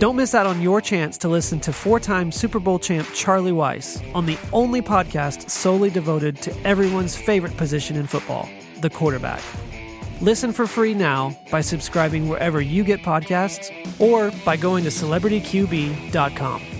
Don't miss out on your chance to listen to four time Super Bowl champ Charlie Weis on the only podcast solely devoted to everyone's favorite position in football, the quarterback. Listen for free now by subscribing wherever you get podcasts or by going to celebrityqb.com.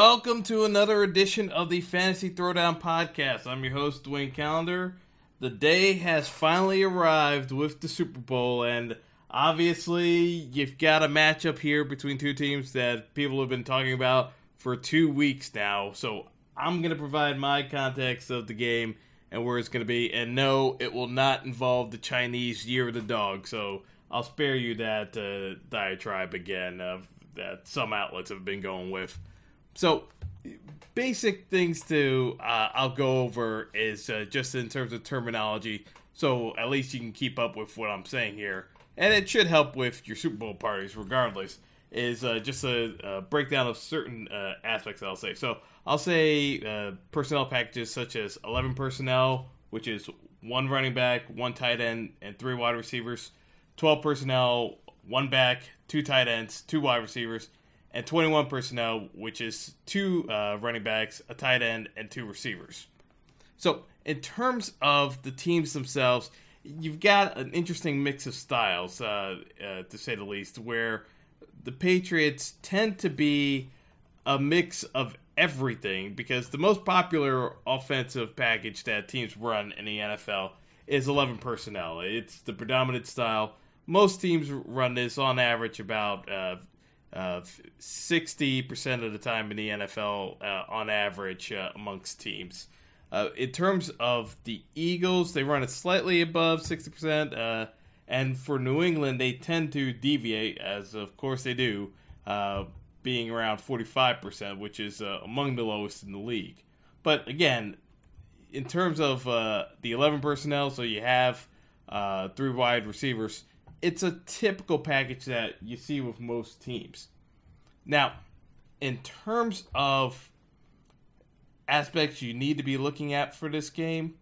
Welcome to another edition of the Fantasy Throwdown Podcast. I'm your host, Dwayne Calendar. The day has finally arrived with the Super Bowl, and obviously, you've got a matchup here between two teams that people have been talking about for two weeks now. So, I'm going to provide my context of the game and where it's going to be. And no, it will not involve the Chinese Year of the Dog. So, I'll spare you that uh, diatribe again of that some outlets have been going with. So, basic things to uh, I'll go over is uh, just in terms of terminology, so at least you can keep up with what I'm saying here, and it should help with your Super Bowl parties, regardless. Is uh, just a, a, breakdown of certain uh, aspects I'll say. So I'll say uh, personnel packages such as 11 personnel, which is one running back, one tight end, and three wide receivers. 12 personnel, one back, two tight ends, two wide receivers and 21 personnel, which is two uh, running backs, a tight end, and two receivers. So, in terms of the teams themselves, you've got an interesting mix of styles, uh, uh, to say the least, where the Patriots tend to be a mix of everything because the most popular offensive package that teams run in the NFL is 11 personnel. It's the predominant style. Most teams run this on average about uh, uh, sixty uh, percent of the time in the NFL uh, on average uh, amongst teams. Uh, in terms of the Eagles, they run it slightly above sixty percent, uh, and for New England, they tend to deviate, as of course they do, being around forty-five percent, which is among the lowest in the league. But again, in terms of the eleven personnel, so you have three wide receivers it's a typical package that you see with most teams. Now, in terms of aspects you need to be looking at for this game,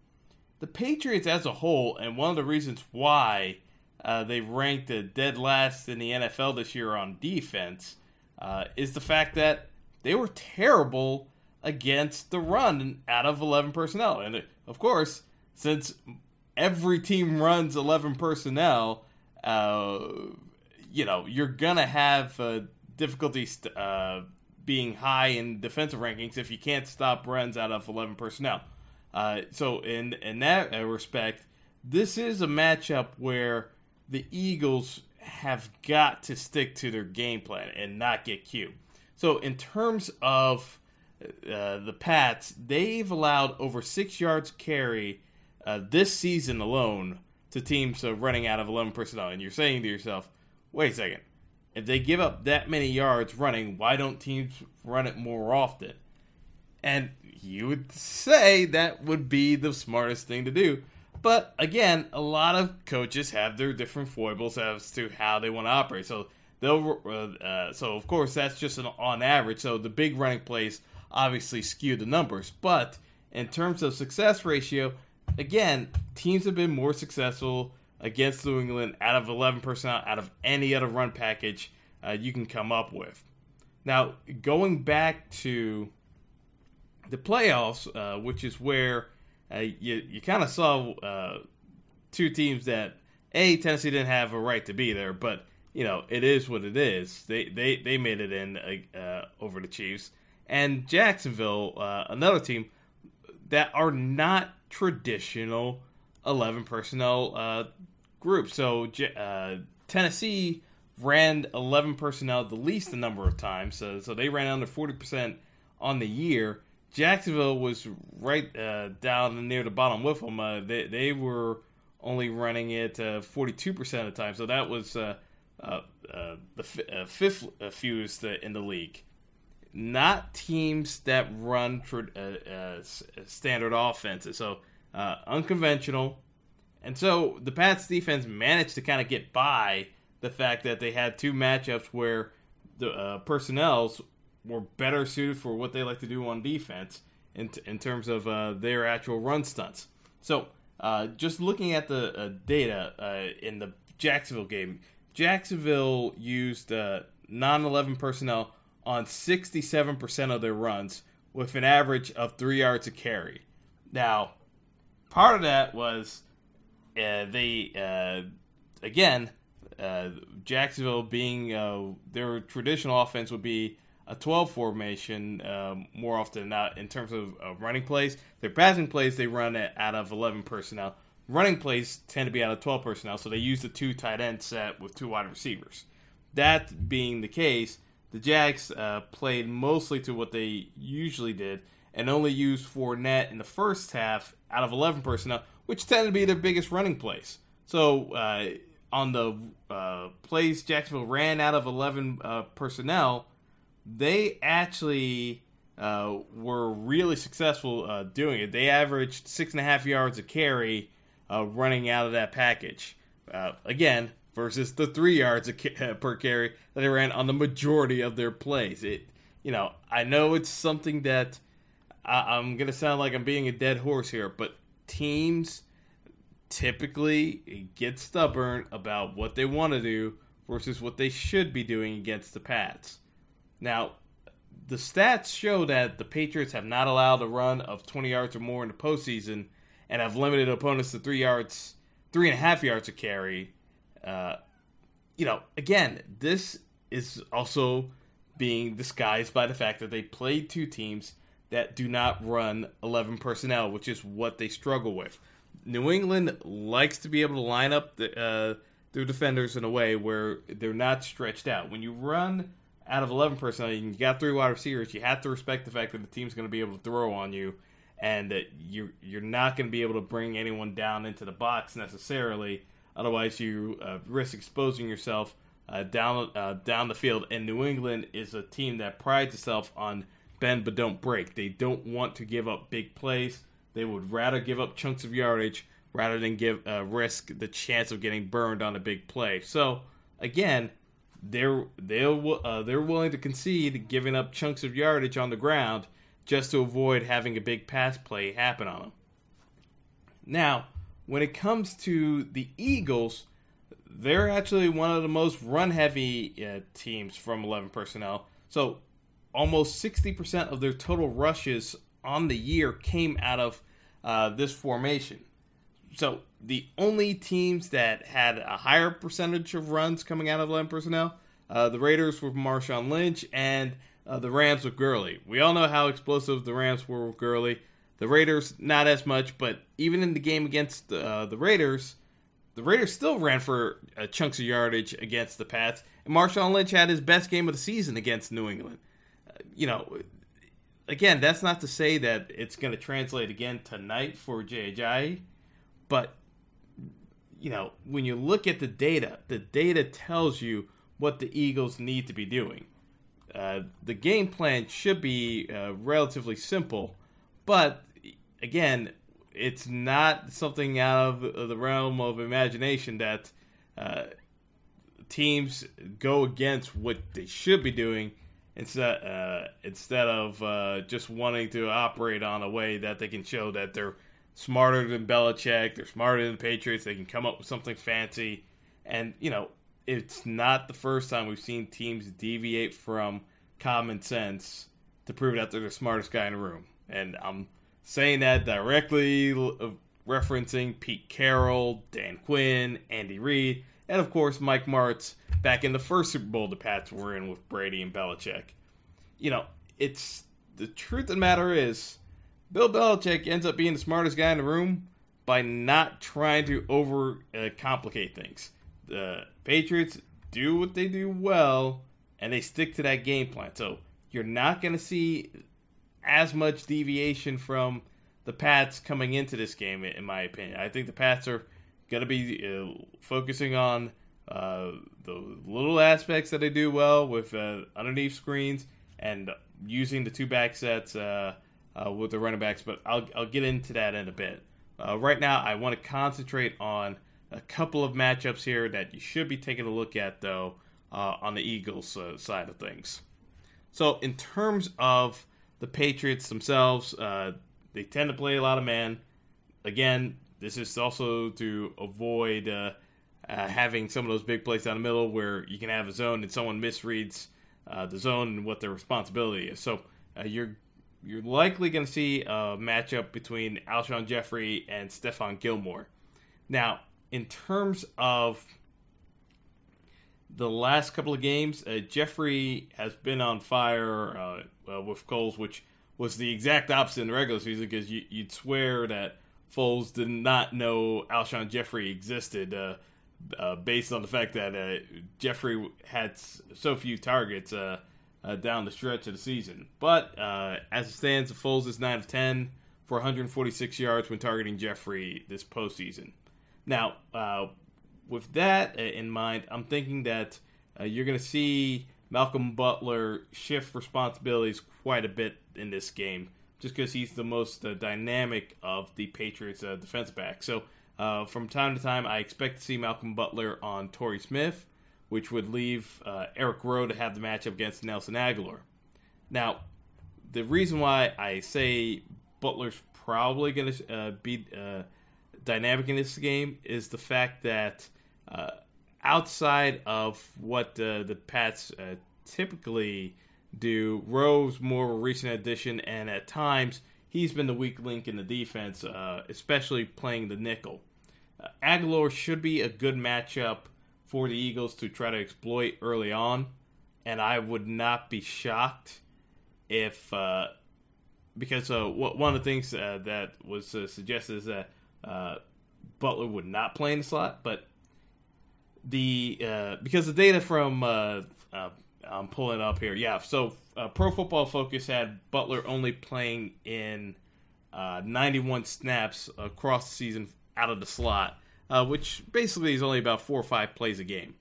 the Patriots as a whole, and one of the reasons why uh, they ranked dead last in the NFL this year on defense, uh, is the fact that they were terrible against the run out of 11 personnel. And of course, since every team runs 11 personnel, uh, you know, you're gonna have uh, difficulty uh, being high in defensive rankings if you can't stop runs out of 11 personnel. Uh, so in in that respect, this is a matchup where the Eagles have got to stick to their game plan and not get cute. So in terms of uh, the Pats, they've allowed over six yards carry uh, this season alone to teams uh, running out of 11 personnel. And you're saying to yourself, wait a second. If they give up that many yards running, why don't teams run it more often? And you would say that would be the smartest thing to do. But again, a lot of coaches have their different foibles as to how they want to operate. So they'll, uh, uh, so of course that's just an, on average. So the big running plays obviously skew the numbers. But in terms of success ratio, again, teams have been more successful against New England out of 11 personnel, out of any other run package uh, you can come up with. Now, going back to the playoffs, uh, which is where uh, you, you kind of saw uh, two teams that, A, Tennessee didn't have a right to be there, but you know, it is what it is. They they they made it in uh, over the Chiefs and Jacksonville, uh, another team that are not traditional eleven personnel uh, groups. So uh, Tennessee ran 11 personnel the least the number of times, so, so they ran under 40% on the year. Jacksonville was right uh, down near the bottom with them. Uh, they, they were only running it uh, 42% of the time, so that was uh, uh, uh, the f- fifth fewest in the league. Not teams that run standard offenses, so unconventional. And so the Pats defense managed to kind of get by the fact that they had two matchups where the uh, personnels were better suited for what they like to do on defense in, t- in terms of uh, their actual run stunts. So, uh, just looking at the uh, data uh, in the Jacksonville game, Jacksonville used uh, non 11 personnel on 67% of their runs with an average of three yards a carry. Now, part of that was they, again, uh, Jacksonville being uh, their traditional offense would be a 12 formation um, more often than not in terms of uh, running plays. Their passing plays they run out of 11 personnel. Running plays tend to be out of 12 personnel, so they use the two tight end set with two wide receivers. That being the case, the Jags uh, played mostly to what they usually did and only used Fournette in the first half out of 11 personnel, which tended to be their biggest running plays. So uh, on the uh, plays Jacksonville ran out of 11 uh, personnel, they actually uh, were really successful uh, doing it. They averaged six and a half yards a carry uh, running out of that package. Again, versus the three yards per carry that they ran on the majority of their plays. It, you know, I know it's something that I- I'm gonna sound like I'm being a dead horse here, but teams typically get stubborn about what they want to do versus what they should be doing against the Pats. Now, the stats show that the Patriots have not allowed a run of 20 yards or more in the postseason and have limited opponents to three yards, three and a half yards a carry. Uh, you know, again, this is also being disguised by the fact that they played two teams that do not run 11 personnel, which is what they struggle with. New England likes to be able to line up the, uh, their defenders in a way where they're not stretched out. When you run out of 11 personnel, and you got three wide receivers, you have to respect the fact that the team's going to be able to throw on you and that you're, you're not going to be able to bring anyone down into the box necessarily. Otherwise, you uh, risk exposing yourself uh, down uh, down the field. And New England is a team that prides itself on bend but don't break. They don't want to give up big plays. They would rather give up chunks of yardage rather than give uh, risk the chance of getting burned on a big play. So again, they're they're uh, they're willing to concede giving up chunks of yardage on the ground just to avoid having a big pass play happen on them. Now, when it comes to the Eagles, they're actually one of the most run-heavy uh, teams from 11 personnel. So, almost 60% of their total rushes on the year came out of uh, this formation. So the only teams that had a higher percentage of runs coming out of 11 personnel, uh, the Raiders with Marshawn Lynch and uh, the Rams with Gurley. We all know how explosive the Rams were with Gurley. The Raiders, not as much, but even in the game against uh, the Raiders, the Raiders still ran for uh, chunks of yardage against the Pats. And Marshawn Lynch had his best game of the season against New England. You know, again, that's not to say that it's going to translate again tonight for JJ, but you know, when you look at the data, the data tells you what the Eagles need to be doing. Uh, the game plan should be uh, relatively simple, but again, it's not something out of the realm of imagination that uh, teams go against what they should be doing instead uh, instead of uh, just wanting to operate on a way that they can show that they're smarter than Belichick, they're smarter than the Patriots, they can come up with something fancy, and you know it's not the first time we've seen teams deviate from common sense to prove that they're the smartest guy in the room, and I'm saying that directly referencing Pete Carroll, Dan Quinn, Andy Reid, and of course Mike Martz back in the first Super Bowl the Pats were in with Brady and Belichick. You know, it's the truth of the matter is Bill Belichick ends up being the smartest guy in the room by not trying to over uh, complicate things. The Patriots do what they do well and they stick to that game plan. So you're not going to see as much deviation from the Pats coming into this game, in my opinion. I think the Pats are going to be uh, focusing on uh, the little aspects that they do well with uh, underneath screens and using the two back sets uh, uh, with the running backs. But I'll, I'll get into that in a bit. Uh, right now, I want to concentrate on a couple of matchups here that you should be taking a look at, though, on the Eagles side of things. So, in terms of the Patriots themselves, they tend to play a lot of man. Again, this is also to avoid uh, uh, having some of those big plays down the middle where you can have a zone and someone misreads uh, the zone and what their responsibility is. So uh, you're you're likely going to see a matchup between Alshon Jeffery and Stephon Gilmore. Now, in terms of the last couple of games, uh, Jeffery has been on fire uh, with Foles, which was the exact opposite in the regular season because you, would swear that Foles did not know Alshon Jeffery existed uh, uh, based on the fact that uh, Jeffery had so few targets uh, uh, down the stretch of the season. But uh, as it stands, Foles is 9 of 10 for 146 yards when targeting Jeffery this postseason. Now, with that in mind, I'm thinking that you're going to see Malcolm Butler shift responsibilities quite a bit in this game, just because he's the most uh, dynamic of the Patriots' uh, defense back. So uh, from time to time, I expect to see Malcolm Butler on Torrey Smith, which would leave uh, Eric Rowe to have the matchup against Nelson Agholor. Now, the reason why I say Butler's probably going to uh, be uh, dynamic in this game is the fact that outside of what the Pats typically do. Rowe's more of a recent addition, and at times he's been the weak link in the defense, uh, especially playing the nickel. Uh, Agholor should be a good matchup for the Eagles to try to exploit early on, and I would not be shocked if, uh, because uh, one of the things uh, that was uh, suggested is that uh, Butler would not play in the slot, but the because the data from I'm pulling up here. Yeah, so uh, Pro Football Focus had Butler only playing in uh, 91 snaps across the season out of the slot, uh, which basically is only about four or five plays a game.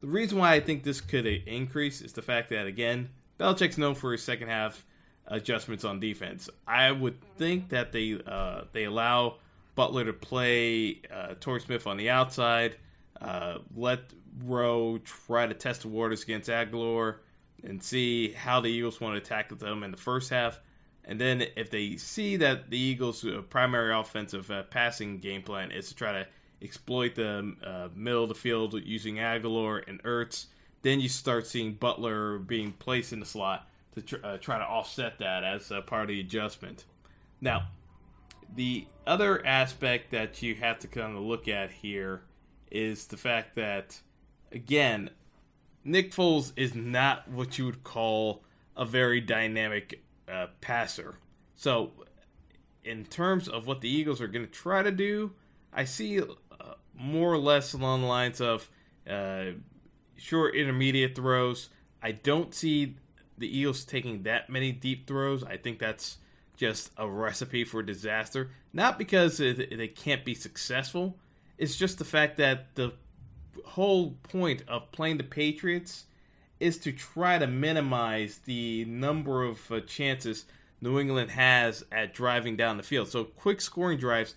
The reason why I think this could increase is the fact that, again, Belichick's known for his second half adjustments on defense. I would think that they uh, they allow Butler to play uh, Torrey Smith on the outside, uh, let Rowe try to test the waters against Agholor and see how the Eagles want to tackle them in the first half. And then if they see that the Eagles' uh, primary offensive uh, passing game plan is to try to exploit the uh, middle of the field using Agholor and Ertz, then you start seeing Butler being placed in the slot to tr- uh, try to offset that as a part of the adjustment. Now, the other aspect that you have to kind of look at here is the fact that again, Nick Foles is not what you would call a very dynamic uh, passer. So, in terms of what the Eagles are going to try to do, I see uh, more or less along the lines of uh, short intermediate throws. I don't see the Eagles taking that many deep throws. I think that's just a recipe for disaster. Not because they can't be successful, it's just the fact that the whole point of playing the Patriots is to try to minimize the number of uh, chances New England has at driving down the field. So quick scoring drives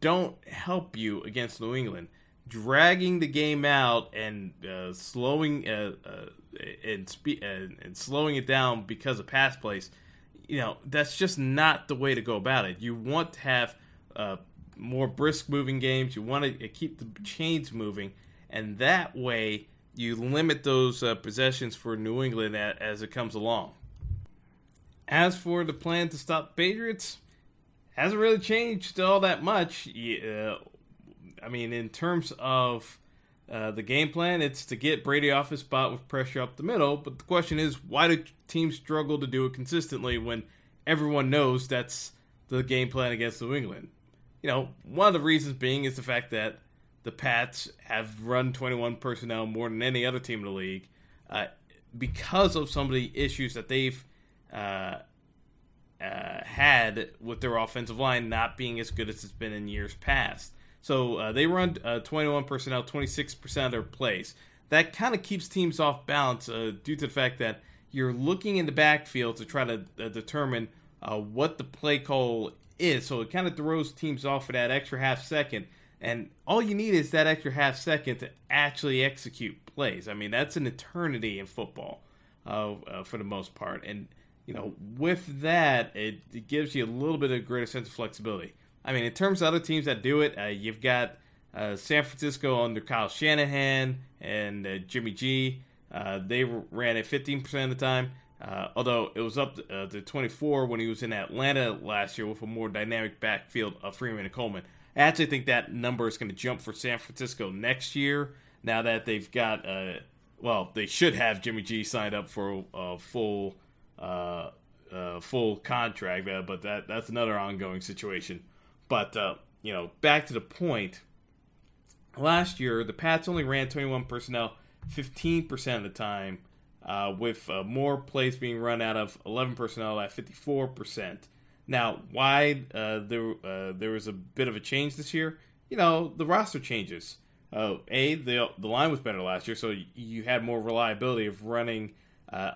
don't help you against New England. Dragging the game out and uh, slowing uh, uh and, spe- and slowing it down because of pass plays, you know that's just not the way to go about it. You want to have uh, more brisk moving games. You want to keep the chains moving and that way you limit those uh, possessions for New England as it comes along. As for the plan to stop Patriots, hasn't really changed all that much. Uh, I mean, in terms of uh, the game plan. It's to get Brady off his spot with pressure up the middle. But the question is, why do teams struggle to do it consistently when everyone knows that's the game plan against New England? You know, one of the reasons being is the fact that the Pats have run 21 personnel more than any other team in the league uh, because of some of the issues that they've uh, uh, had with their offensive line not being as good as it's been in years past. So uh, they run uh, 21 personnel, 26% of their plays. That kind of keeps teams off balance uh, due to the fact that you're looking in the backfield to try to determine what the play call is. So it kind of throws teams off for that extra half second. And all you need is that extra half second to actually execute plays. I mean, that's an eternity in football uh, for the most part. And, you know, with that, it, it gives you a little bit of greater sense of flexibility. I mean, in terms of other teams that do it, uh, you've got uh, San Francisco under Kyle Shanahan and uh, Jimmy G. Uh, they ran it 15% of the time, uh, although it was up to, uh, to, 24 when he was in Atlanta last year with a more dynamic backfield of Freeman and Coleman. I actually think that number is going to jump for San Francisco next year now that they've got, well, they should have Jimmy G signed up for a full full contract, but that that's another ongoing situation. But uh, you know, back to the point. Last year, the Pats only ran 21 personnel 15% of the time, uh, with uh, more plays being run out of 11 personnel at 54%. Now, why uh, there uh, there was a bit of a change this year? You know, the roster changes. Uh, a the the line was better last year, so you had more reliability of running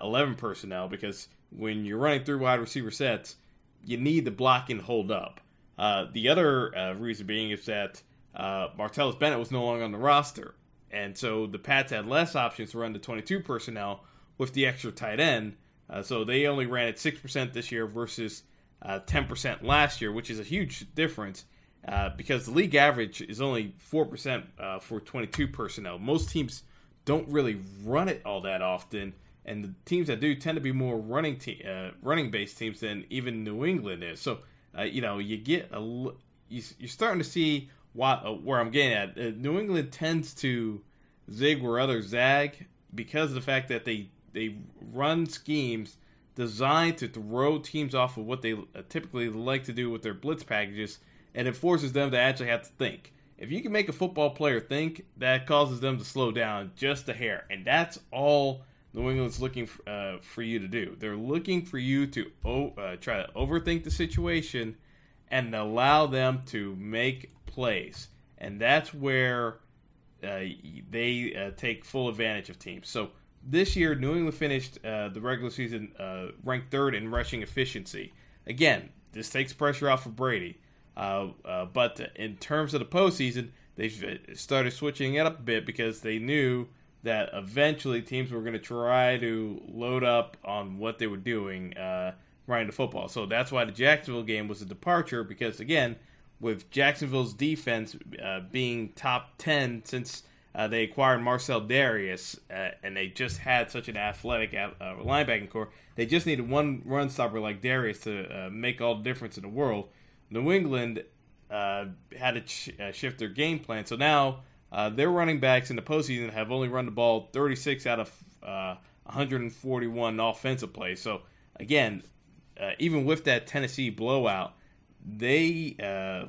11 personnel because when you're running through wide receiver sets, you need the blocking to hold up. Uh, the other uh, reason being is that uh, Martellus Bennett was no longer on the roster, and so the Pats had less options to run the 22 personnel with the extra tight end. Uh, so they only ran six percent this year versus uh, ten percent last year, which is a huge difference uh, because the league average is only four percent for 22 personnel. Most teams don't really run it all that often, and the teams that do tend to be more running te- running based teams than even New England is. So uh, you know, you get a you, you're starting to see uh, where I'm getting at. Uh, New England tends to zig where others zag because of the fact that they they run schemes designed to throw teams off of what they typically like to do with their blitz packages, and it forces them to actually have to think. If you can make a football player think, that causes them to slow down just a hair, and that's all New England's looking for, uh, for you to do. They're looking for you to o- uh, try to overthink the situation and allow them to make plays, and that's where uh, they uh, take full advantage of teams. So this year, New England finished uh, the regular season uh, ranked third in rushing efficiency. Again, this takes pressure off of Brady. but in terms of the postseason, they started switching it up a bit because they knew that eventually teams were going to try to load up on what they were doing uh, running the football. So that's why the Jacksonville game was a departure because, again, with Jacksonville's defense uh, being top 10 since uh, they acquired Marcell Dareus, uh, and they just had such an athletic uh, linebacking corps, they just needed one run stopper like Dareus to uh, make all the difference in the world. New England had to shift their game plan. So now uh, their running backs in the postseason have only run the ball 36 out of uh, 141 offensive plays. So again, uh, even with that Tennessee blowout, they uh,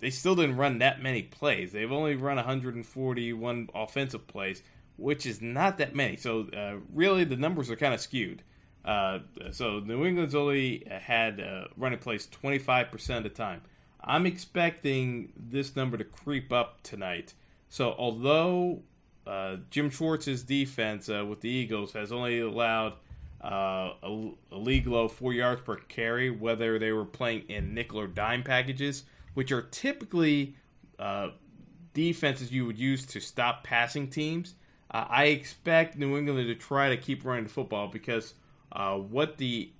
they still didn't run that many plays. They've only run 141 offensive plays, which is not that many. So uh, really, the numbers are kind of skewed. Uh, so New England's only had running plays 25% of the time. I'm expecting this number to creep up tonight. So although uh, Jim Schwartz's defense uh, with the Eagles has only allowed uh, a, a, league low four yards per carry, whether they were playing in nickel or dime packages, which are typically uh, defenses you would use to stop passing teams. Uh, I expect New England to try to keep running the football because uh, what the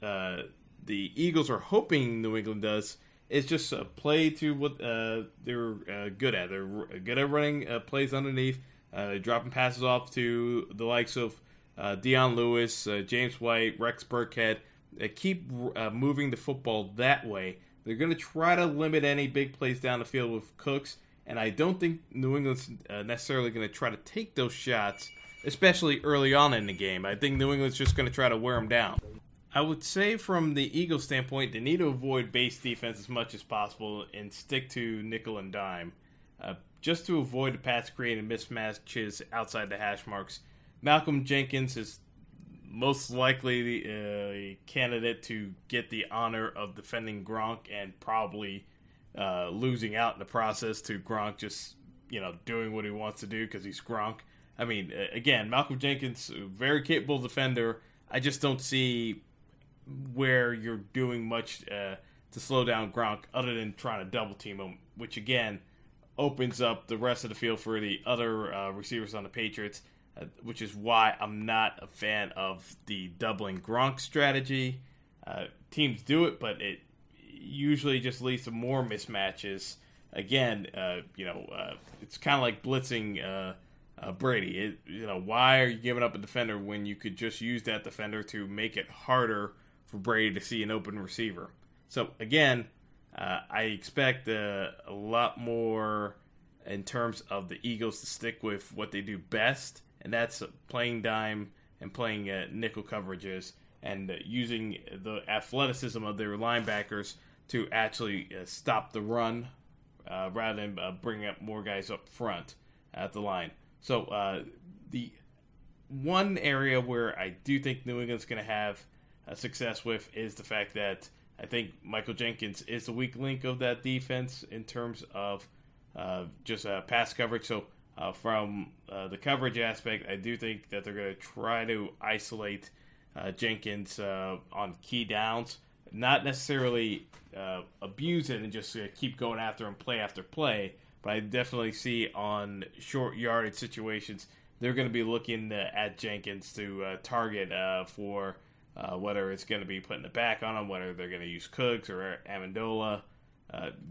the Eagles are hoping New England does it's just a play to what uh, they're uh, good at. They're good at running uh, plays underneath, uh, dropping passes off to the likes of uh, Dion Lewis, uh, James White, Rex Burkhead. Keep moving the football that way. They're going to try to limit any big plays down the field with Cooks and I don't think New England's uh, necessarily going to try to take those shots, especially early on in the game. I think New England's just going to try to wear them down. I would say from the Eagles' standpoint, they need to avoid base defense as much as possible and stick to nickel and dime, uh, just to avoid the Pats creating mismatches outside the hash marks. Malcolm Jenkins is most likely the uh, candidate to get the honor of defending Gronk and probably uh, losing out in the process to Gronk just you know doing what he wants to do because he's Gronk. I mean, again, Malcolm Jenkins, very capable defender. I just don't see where you're doing much uh, to slow down Gronk other than trying to double team him, which again opens up the rest of the field for the other uh, receivers on the Patriots. Uh, which is why I'm not a fan of the doubling Gronk strategy. Uh, teams do it, but it usually just leads to more mismatches. Again, uh, you know, uh, it's kind of like blitzing uh, uh, Brady. It, you know, why are you giving up a defender when you could just use that defender to make it harder for Brady to see an open receiver? So again, I expect a lot more in terms of the Eagles to stick with what they do best and that's playing dime and playing uh, nickel coverages and uh, using the athleticism of their linebackers to actually uh, stop the run uh, rather than uh, bringing up more guys up front at the line. So uh, the one area where I do think New England's going to have success with is the fact that I think Michael Jenkins is the weak link of that defense in terms of just pass coverage. So uh, from uh, the coverage aspect, I do think that they're going to try to isolate uh, Jenkins uh, on key downs, not necessarily uh, abuse it and just uh, keep going after him play after play. But I definitely see on short yardage situations, they're going to be looking at Jenkins to target for whether it's going to be putting the back on him, whether they're going to use Cooks or Amendola.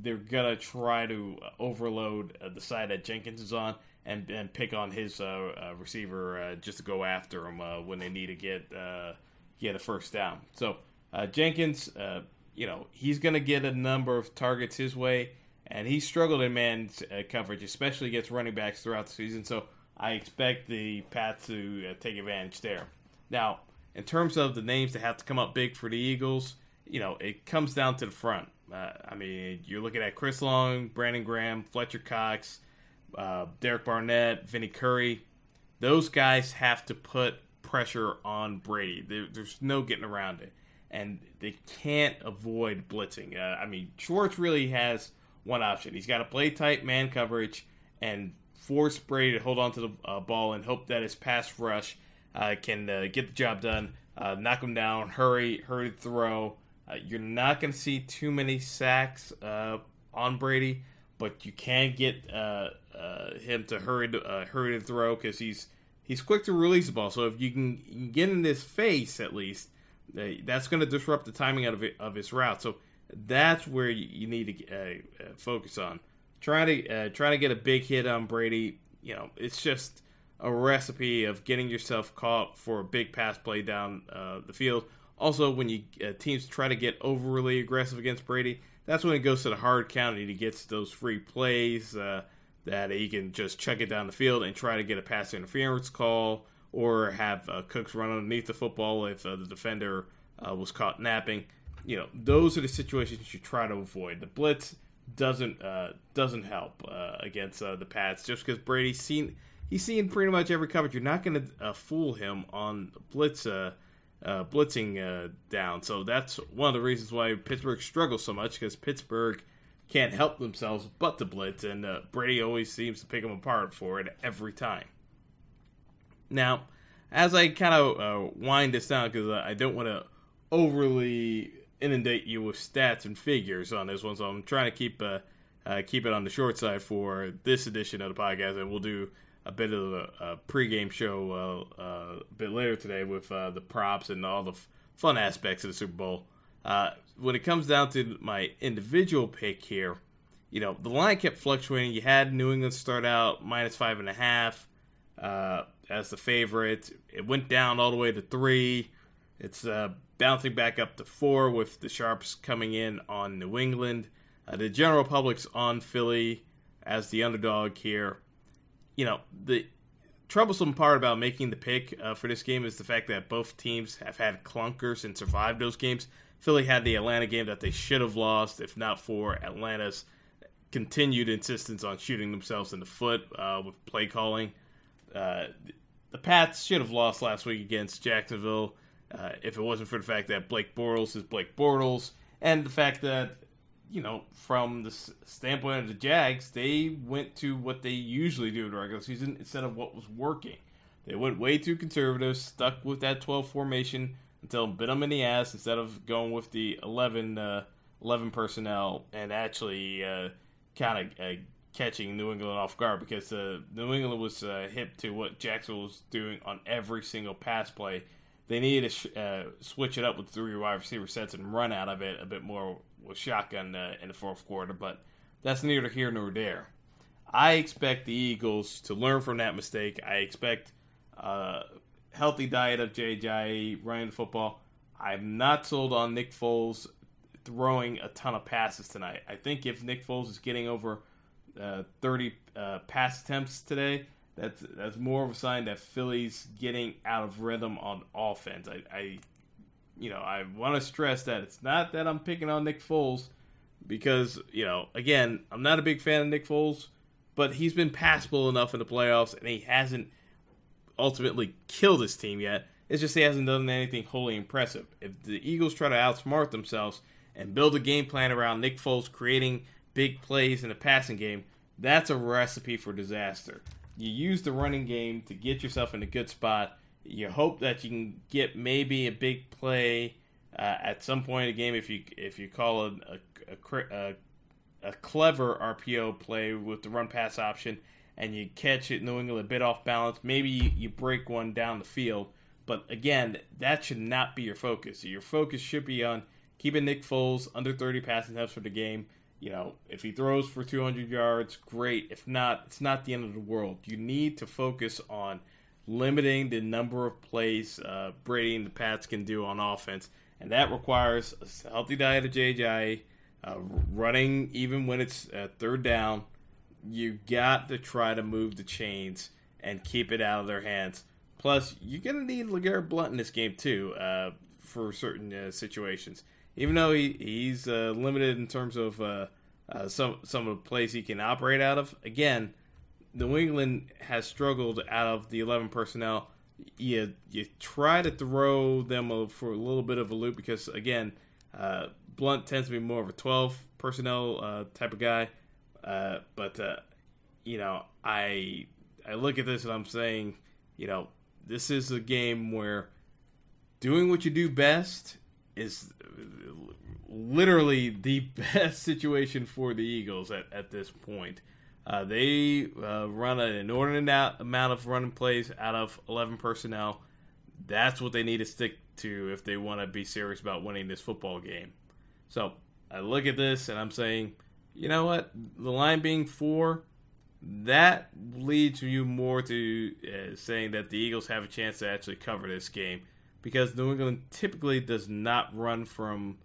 they're gonna try to overload the side that Jenkins is on, and and pick on his uh, uh, receiver uh, just to go after him uh, when they need to get uh, get a first down. So uh, Jenkins, you know, he's going to get a number of targets his way, and he struggled in man coverage, especially against running backs throughout the season. So I expect the Pats to take advantage there. Now, in terms of the names that have to come up big for the Eagles, you know, it comes down to the front. I mean, you're looking at Chris Long, Brandon Graham, Fletcher Cox uh, Derek Barnett, Vinny Curry, those guys have to put pressure on Brady. There, there's no getting around it, and they can't avoid blitzing. Uh, I mean, Schwartz really has one option. He's got to play tight man coverage and force Brady to hold on to the uh, ball and hope that his pass rush uh, can uh, get the job done, uh, knock him down, hurry, hurry throw. you're not going to see too many sacks on Brady, but you can get uh, him to hurry to uh, hurry to throw because he's he's quick to release the ball. So if you can, get in his face at least, uh, that's going to disrupt the timing out of it, of his route. So that's where you, you need to uh, uh, focus on. Trying to uh, trying to get a big hit on Brady. You know, it's just a recipe of getting yourself caught for a big pass play down the field. Also, when you teams try to get overly aggressive against Brady, that's when it goes to the hard county. He gets those free plays. Uh, that he can just chuck it down the field and try to get a pass interference call or have uh, Cooks run underneath the football if uh, the defender uh, was caught napping. You know, those are the situations you try to avoid. The blitz doesn't uh, doesn't help uh, against the Pats just because Brady's seen he's seen pretty much every coverage. You're not going to fool him on blitz. Blitzing down, so that's one of the reasons why Pittsburgh struggles so much because Pittsburgh can't help themselves but to blitz, and uh, Brady always seems to pick them apart for it every time. Now, as I kind of uh, wind this down, because uh, I don't want to overly inundate you with stats and figures on this one, so I'm trying to keep uh, uh, keep it on the short side for this edition of the podcast, and we'll do a bit of a, a pregame show uh, a bit later today with the props and all the f- fun aspects of the Super Bowl. Uh, when it comes down to my individual pick here, you know, the line kept fluctuating. You had New England start out minus five and a half uh, as the favorite. It went down all the way to three. It's uh, bouncing back up to four with the sharps coming in on New England. Uh, the general public's on Philly as the underdog here. You know, the troublesome part about making the pick uh, for this game is the fact that both teams have had clunkers and survived those games. Philly had the Atlanta game that they should have lost if not for Atlanta's continued insistence on shooting themselves in the foot uh, with play calling. Uh, the Pats should have lost last week against Jacksonville uh, if it wasn't for the fact that Blake Bortles is Blake Bortles and the fact that you know, from the standpoint of the Jags, they went to what they usually do in the regular season instead of what was working. They went way too conservative, stuck with that 12 formation until it bit them in the ass instead of going with the 11, uh, 11 personnel and actually uh, kind of uh, catching New England off guard because uh, New England was uh, hip to what Jacksonville was doing on every single pass play. They needed to sh- uh, switch it up with three wide receiver sets and run out of it a bit more with shotgun uh, in the fourth quarter, but that's neither here nor there. I expect the Eagles to learn from that mistake. I expect a healthy diet of JJ running the football. I'm not sold on Nick Foles throwing a ton of passes tonight. I think if Nick Foles is getting over uh, 30 uh, pass attempts today, that's that's more of a sign that Philly's getting out of rhythm on offense. I, I you know, I want to stress that it's not that I'm picking on Nick Foles because, you know, again, I'm not a big fan of Nick Foles, but he's been passable enough in the playoffs and he hasn't ultimately killed his team yet. It's just he hasn't done anything wholly impressive. If the Eagles try to outsmart themselves and build a game plan around Nick Foles creating big plays in the passing game, that's a recipe for disaster. You use the running game to get yourself in a good spot you hope that you can get maybe a big play uh, at some point in the game if you if you call a a, a, a clever RPO play with the run pass option and you catch it New England a bit off balance. Maybe you, you break one down the field, but again, that should not be your focus. Your focus should be on keeping Nick Foles under 30 passing attempts for the game. You know, if he throws for 200 yards, great. If not, it's not the end of the world. You need to focus on limiting the number of plays uh, Brady and the Pats can do on offense, and that requires a healthy diet of JJ, uh, running even when it's uh, third down. You got to try to move the chains and keep it out of their hands. Plus, you're gonna need LeGarrette Blunt in this game too uh, for certain uh, situations. Even though he, he's uh, limited in terms of some some of the plays he can operate out of, again New England has struggled out of the 11 personnel. You you try to throw them a, for a little bit of a loop because again, uh, Blunt tends to be more of a 12 personnel uh, type of guy. Uh, but uh, you know, I I look at this and I'm saying, you know, this is a game where doing what you do best is literally the best situation for the Eagles at, at this point. Uh, they uh, run an inordinate amount of running plays out of 11 personnel. That's what they need to stick to if they want to be serious about winning this football game. So I look at this and I'm saying, you know what? The line being four, that leads you more to uh, saying that the Eagles have a chance to actually cover this game because New England typically does not run from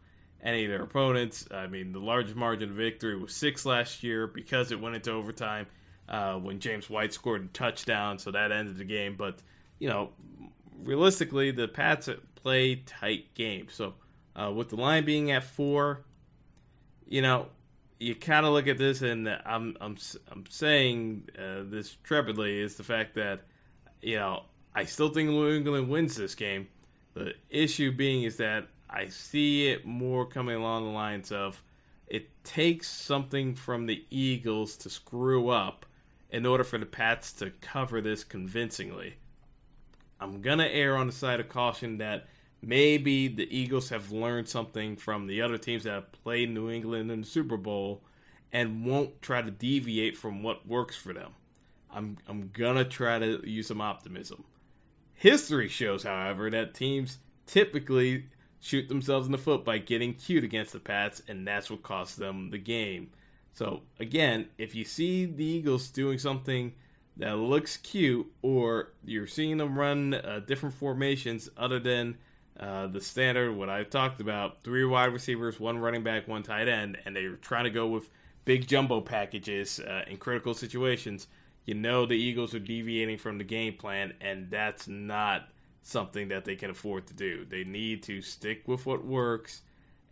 any of their opponents. I mean, the largest margin of victory was six last year because it went into overtime uh, when James White scored a touchdown, so that ended the game. But you know, realistically, the Pats play tight games. So uh, with the line being at four, you know, you kind of look at this, and I'm I'm I'm saying uh, this trepidly is the fact that you know I still think New England wins this game. The issue being is that I see it more coming along the lines of it takes something from the Eagles to screw up in order for the Pats to cover this convincingly. I'm going to err on the side of caution that maybe the Eagles have learned something from the other teams that have played New England in the Super Bowl and won't try to deviate from what works for them. I'm I'm going to try to use some optimism. History shows, however, that teams typically shoot themselves in the foot by getting cute against the Pats, and that's what cost them the game. So, again, if you see the Eagles doing something that looks cute, or you're seeing them run uh, different formations other than uh, the standard, what I've talked about three wide receivers, one running back, one tight end, and they're trying to go with big jumbo packages uh, in critical situations, you know the Eagles are deviating from the game plan, and that's not something that they can afford to do. They need to stick with what works,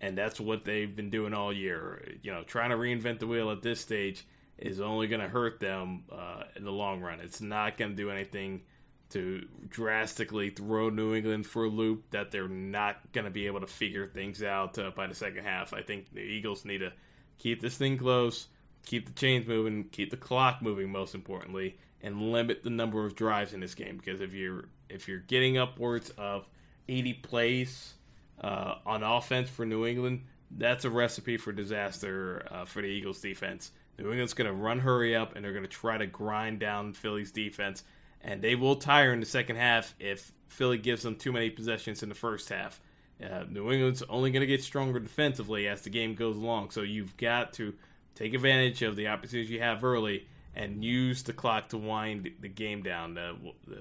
and that's what they've been doing all year. You know, trying to reinvent the wheel at this stage is only going to hurt them uh, in the long run. It's not going to do anything to drastically throw New England for a loop that they're not going to be able to figure things out uh, by the second half. I think the Eagles need to keep this thing close, keep the chains moving, keep the clock moving most importantly, and limit the number of drives in this game because if you're if you're getting upwards of 80 plays uh, on offense for New England, that's a recipe for disaster uh, for the Eagles defense. New England's going to run hurry up and they're going to try to grind down Philly's defense and they will tire in the second half if Philly gives them too many possessions in the first half. Uh, New England's only going to get stronger defensively as the game goes along, so you've got to take advantage of the opportunities you have early and use the clock to wind the game down. Uh,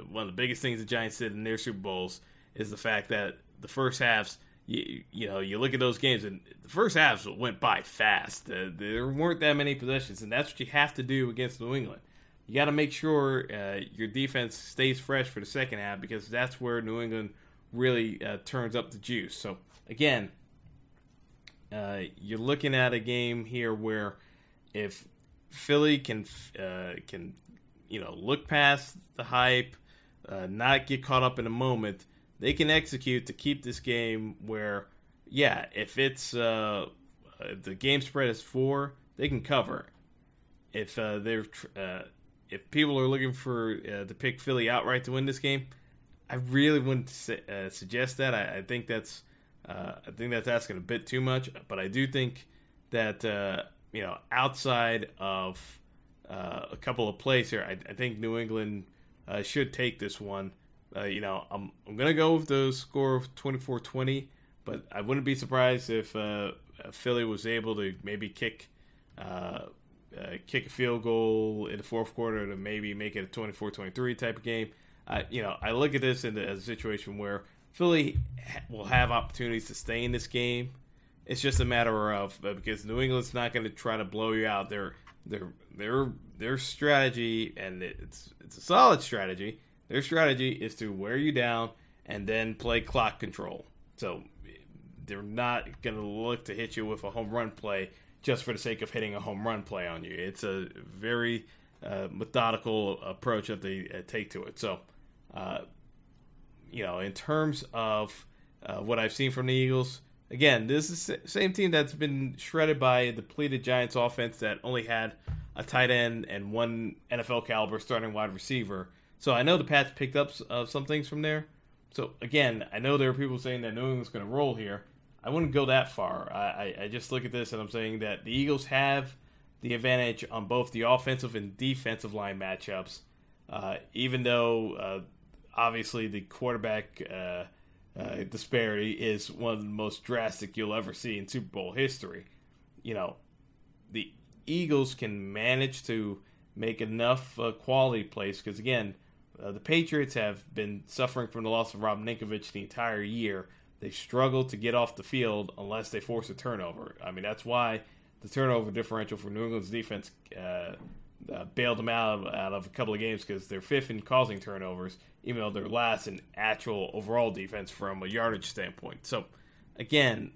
one of the biggest things the Giants did in their Super Bowls is the fact that the first halves, you, you know, you look at those games and the first halves went by fast. Uh, there weren't that many possessions, and that's what you have to do against New England you got to make sure uh, your defense stays fresh for the second half because that's where New England really uh, turns up the juice. So again, uh, you're looking at a game here where if Philly can uh, can you know look past the hype, uh, not get caught up in a moment, they can execute to keep this game where yeah, if it's uh, if the game spread is four, they can cover. If they're if people are looking for uh, to pick Philly outright to win this game, I really wouldn't uh, suggest that. I, I think that's uh, I think that's asking a bit too much. But I do think that uh, you know outside of uh, a couple of plays here, I, I think New England uh, should take this one. you know, I'm I'm gonna go with the score of 24-20, but I wouldn't be surprised if Philly was able to maybe kick uh, kick a field goal in the fourth quarter to maybe make it a 24-23 type of game. Uh, you know, I look at this as a situation where Philly will have opportunities to stay in this game. It's just a matter of uh, because New England's not going to try to blow you out. Their their their their strategy, and it's it's a solid strategy. Their strategy is to wear you down and then play clock control. So they're not going to look to hit you with a home run play just for the sake of hitting a home run play on you. It's a very uh, methodical approach that they uh, take to it. So, uh, you know, in terms of uh, what I've seen from the Eagles, again, this is the same team that's been shredded by a depleted Giants offense that only had a tight end and one NFL caliber starting wide receiver. So I know the Pats picked up uh, some things from there. So again, I know there are people saying that New England's going to roll here. I wouldn't go that far. I, I, just look at this and I'm saying that the Eagles have the advantage on both the offensive and defensive line matchups. Uh, even though uh, obviously the quarterback uh, uh disparity is one of the most drastic you'll ever see in Super Bowl history, you know, the Eagles can manage to make enough uh, quality plays because again, uh, the Patriots have been suffering from the loss of Rob Ninkovich the entire year. They struggle to get off the field unless they force a turnover. I mean, that's why the turnover differential for New England's defense uh, uh, bailed them out of, out of a couple of games because they're fifth in causing turnovers, even though they're last in actual overall defense from a yardage standpoint. So, again,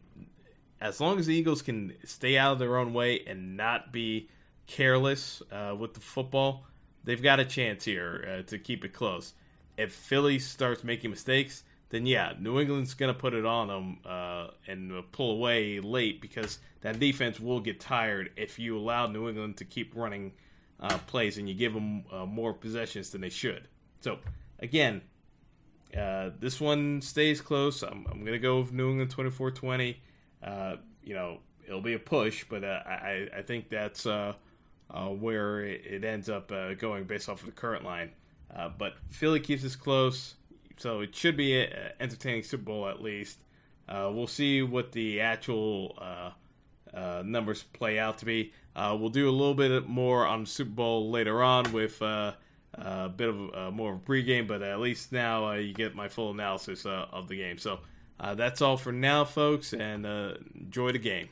as long as the Eagles can stay out of their own way and not be careless uh, with the football, they've got a chance here uh, to keep it close. If Philly starts making mistakes, then yeah, New England's going to put it on them uh, and pull away late because that defense will get tired if you allow New England to keep running uh, plays and you give them uh, more possessions than they should. So, again, uh, this one stays close. I'm, I'm going to go with New England 24 20. Uh, you know, it'll be a push, but uh, I, I think that's where it ends up going based off of the current line. but Philly keeps this close so it should be an entertaining Super Bowl at least. Uh, we'll see what the actual uh, uh, numbers play out to be. Uh, we'll do a little bit more on Super Bowl later on with uh, a bit of uh, more of a pregame, but at least now uh, you get my full analysis uh, of the game. So uh, that's all for now, folks, and enjoy the game.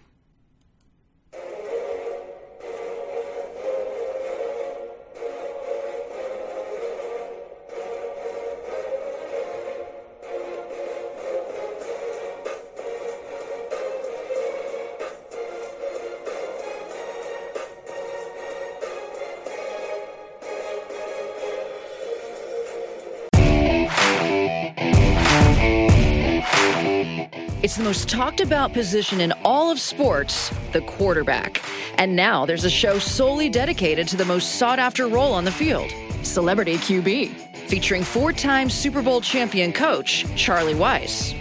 Most talked about position in all of sports, the quarterback. And now there's a show solely dedicated to the most sought after role on the field Celebrity QB, featuring four time Super Bowl champion coach Charlie Weis.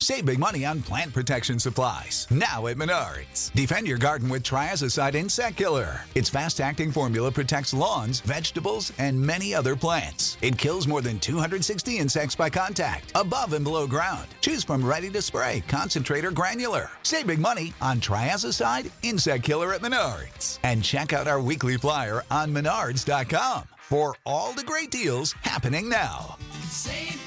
Save big money on plant protection supplies. Now at Menards. Defend your garden with Triazicide Insect Killer. Its fast acting formula protects lawns, vegetables, and many other plants. It kills more than 260 insects by contact, above and below ground. Choose from ready to spray, concentrate, or granular. Save big money on Triazicide Insect Killer at Menards. And check out our weekly flyer on menards.com for all the great deals happening now. Save